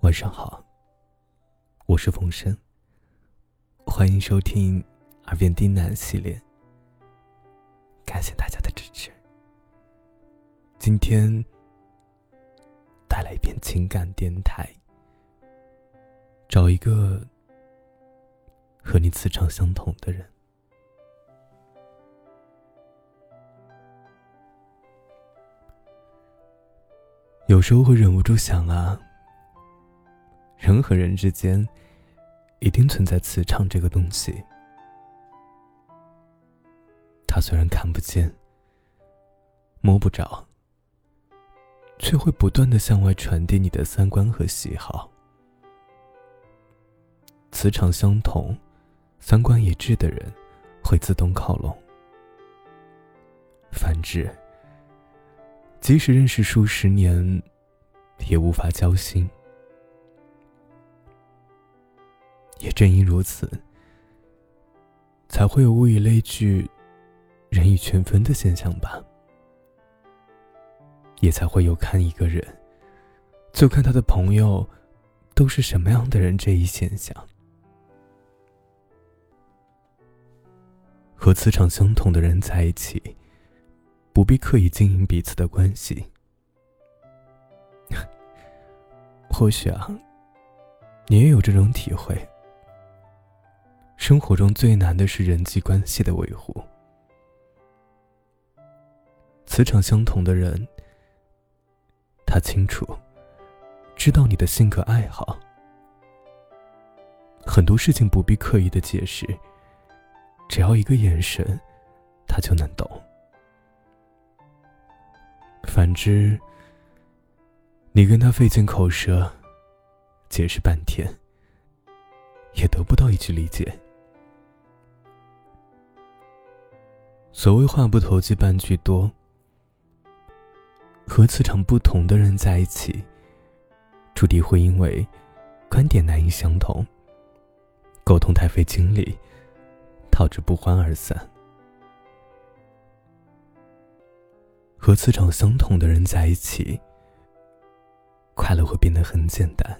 晚上好，我是冯生。欢迎收听《耳边低喃》系列，感谢大家的支持。今天带来一篇情感电台，找一个和你磁场相同的人。有时候会忍不住想啊，人和人之间一定存在磁场这个东西。它虽然看不见、摸不着，却会不断的向外传递你的三观和喜好。磁场相同、三观一致的人会自动靠拢。反之，即使认识数十年，也无法交心。也正因如此，才会有物以类聚，人以群分的现象吧。也才会有看一个人，就看他的朋友都是什么样的人这一现象。和磁场相同的人在一起。不必刻意经营彼此的关系。或许啊，你也有这种体会。生活中最难的是人际关系的维护。磁场相同的人，他清楚，知道你的性格爱好，很多事情不必刻意的解释，只要一个眼神，他就能懂。反之，你跟他费尽口舌，解释半天，也得不到一句理解。所谓话不投机半句多，和磁场不同的人在一起，注定会因为观点难以相同，沟通太费精力，导致不欢而散。和磁场相同的人在一起，快乐会变得很简单。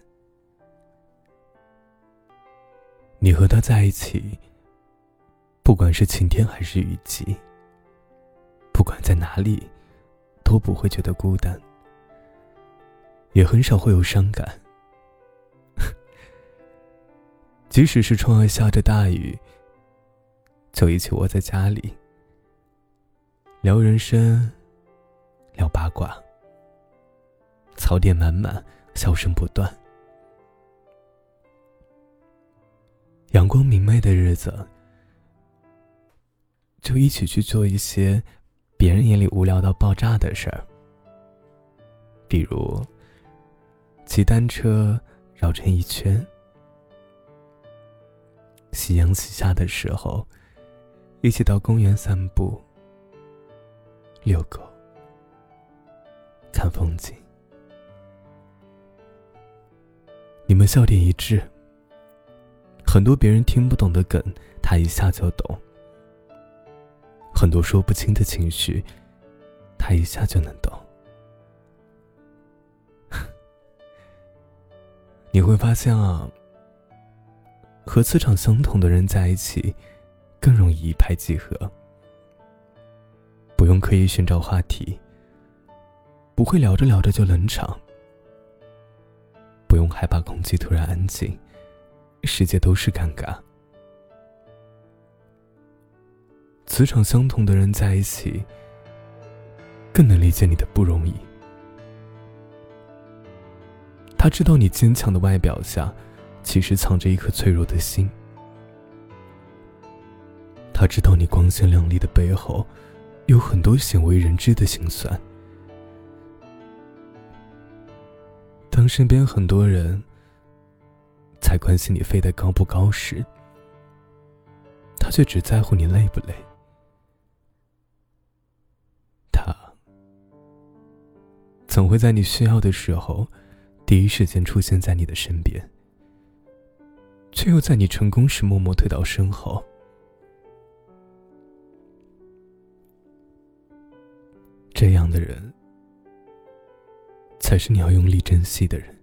你和他在一起，不管是晴天还是雨季，不管在哪里，都不会觉得孤单，也很少会有伤感。即使是窗外下着大雨，就一起窝在家里，聊人生。聊八卦，槽点满满，笑声不断。阳光明媚的日子，就一起去做一些别人眼里无聊到爆炸的事儿，比如骑单车绕成一圈，夕阳西下的时候，一起到公园散步、遛狗。看风景，你们笑点一致，很多别人听不懂的梗，他一下就懂；很多说不清的情绪，他一下就能懂。你会发现啊，和磁场相同的人在一起，更容易一拍即合，不用刻意寻找话题。不会聊着聊着就冷场，不用害怕空气突然安静，世界都是尴尬。磁场相同的人在一起，更能理解你的不容易。他知道你坚强的外表下，其实藏着一颗脆弱的心。他知道你光鲜亮丽的背后，有很多鲜为人知的心酸。当身边很多人在关心你飞得高不高时，他却只在乎你累不累。总会在你需要的时候第一时间出现在你的身边却又在你成功时默默退到身后。这样的人才是你要用力珍惜的人。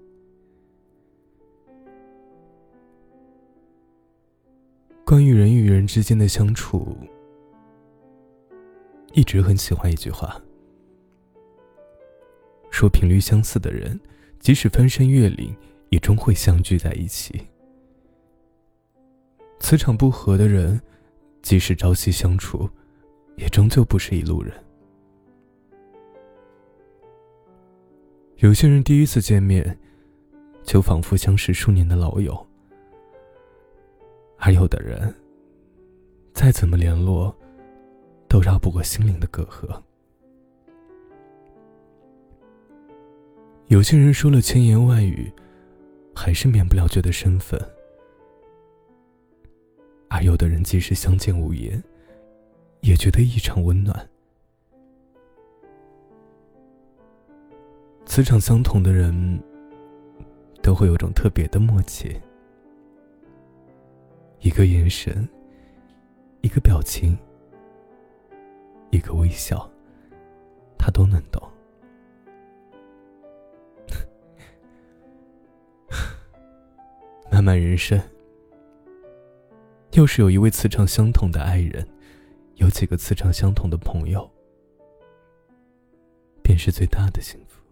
关于人与人之间的相处一直很喜欢一句话说频率相似的人，即使翻山越岭，也终会相聚在一起；磁场不合的人，即使朝夕相处，也终究不是一路人。有些人第一次见面，就仿佛相识数年的老友。而有的人，再怎么联络，都绕不过心灵的隔阂。有些人说了千言万语，还是免不了觉得生分；而有的人即使相见无言，也觉得异常温暖。磁场相同的人，都会有种特别的默契。一个眼神，一个表情，一个微笑，他都能懂。漫人生，要是有一位磁场相同的爱人，有几个磁场相同的朋友，便是最大的幸福。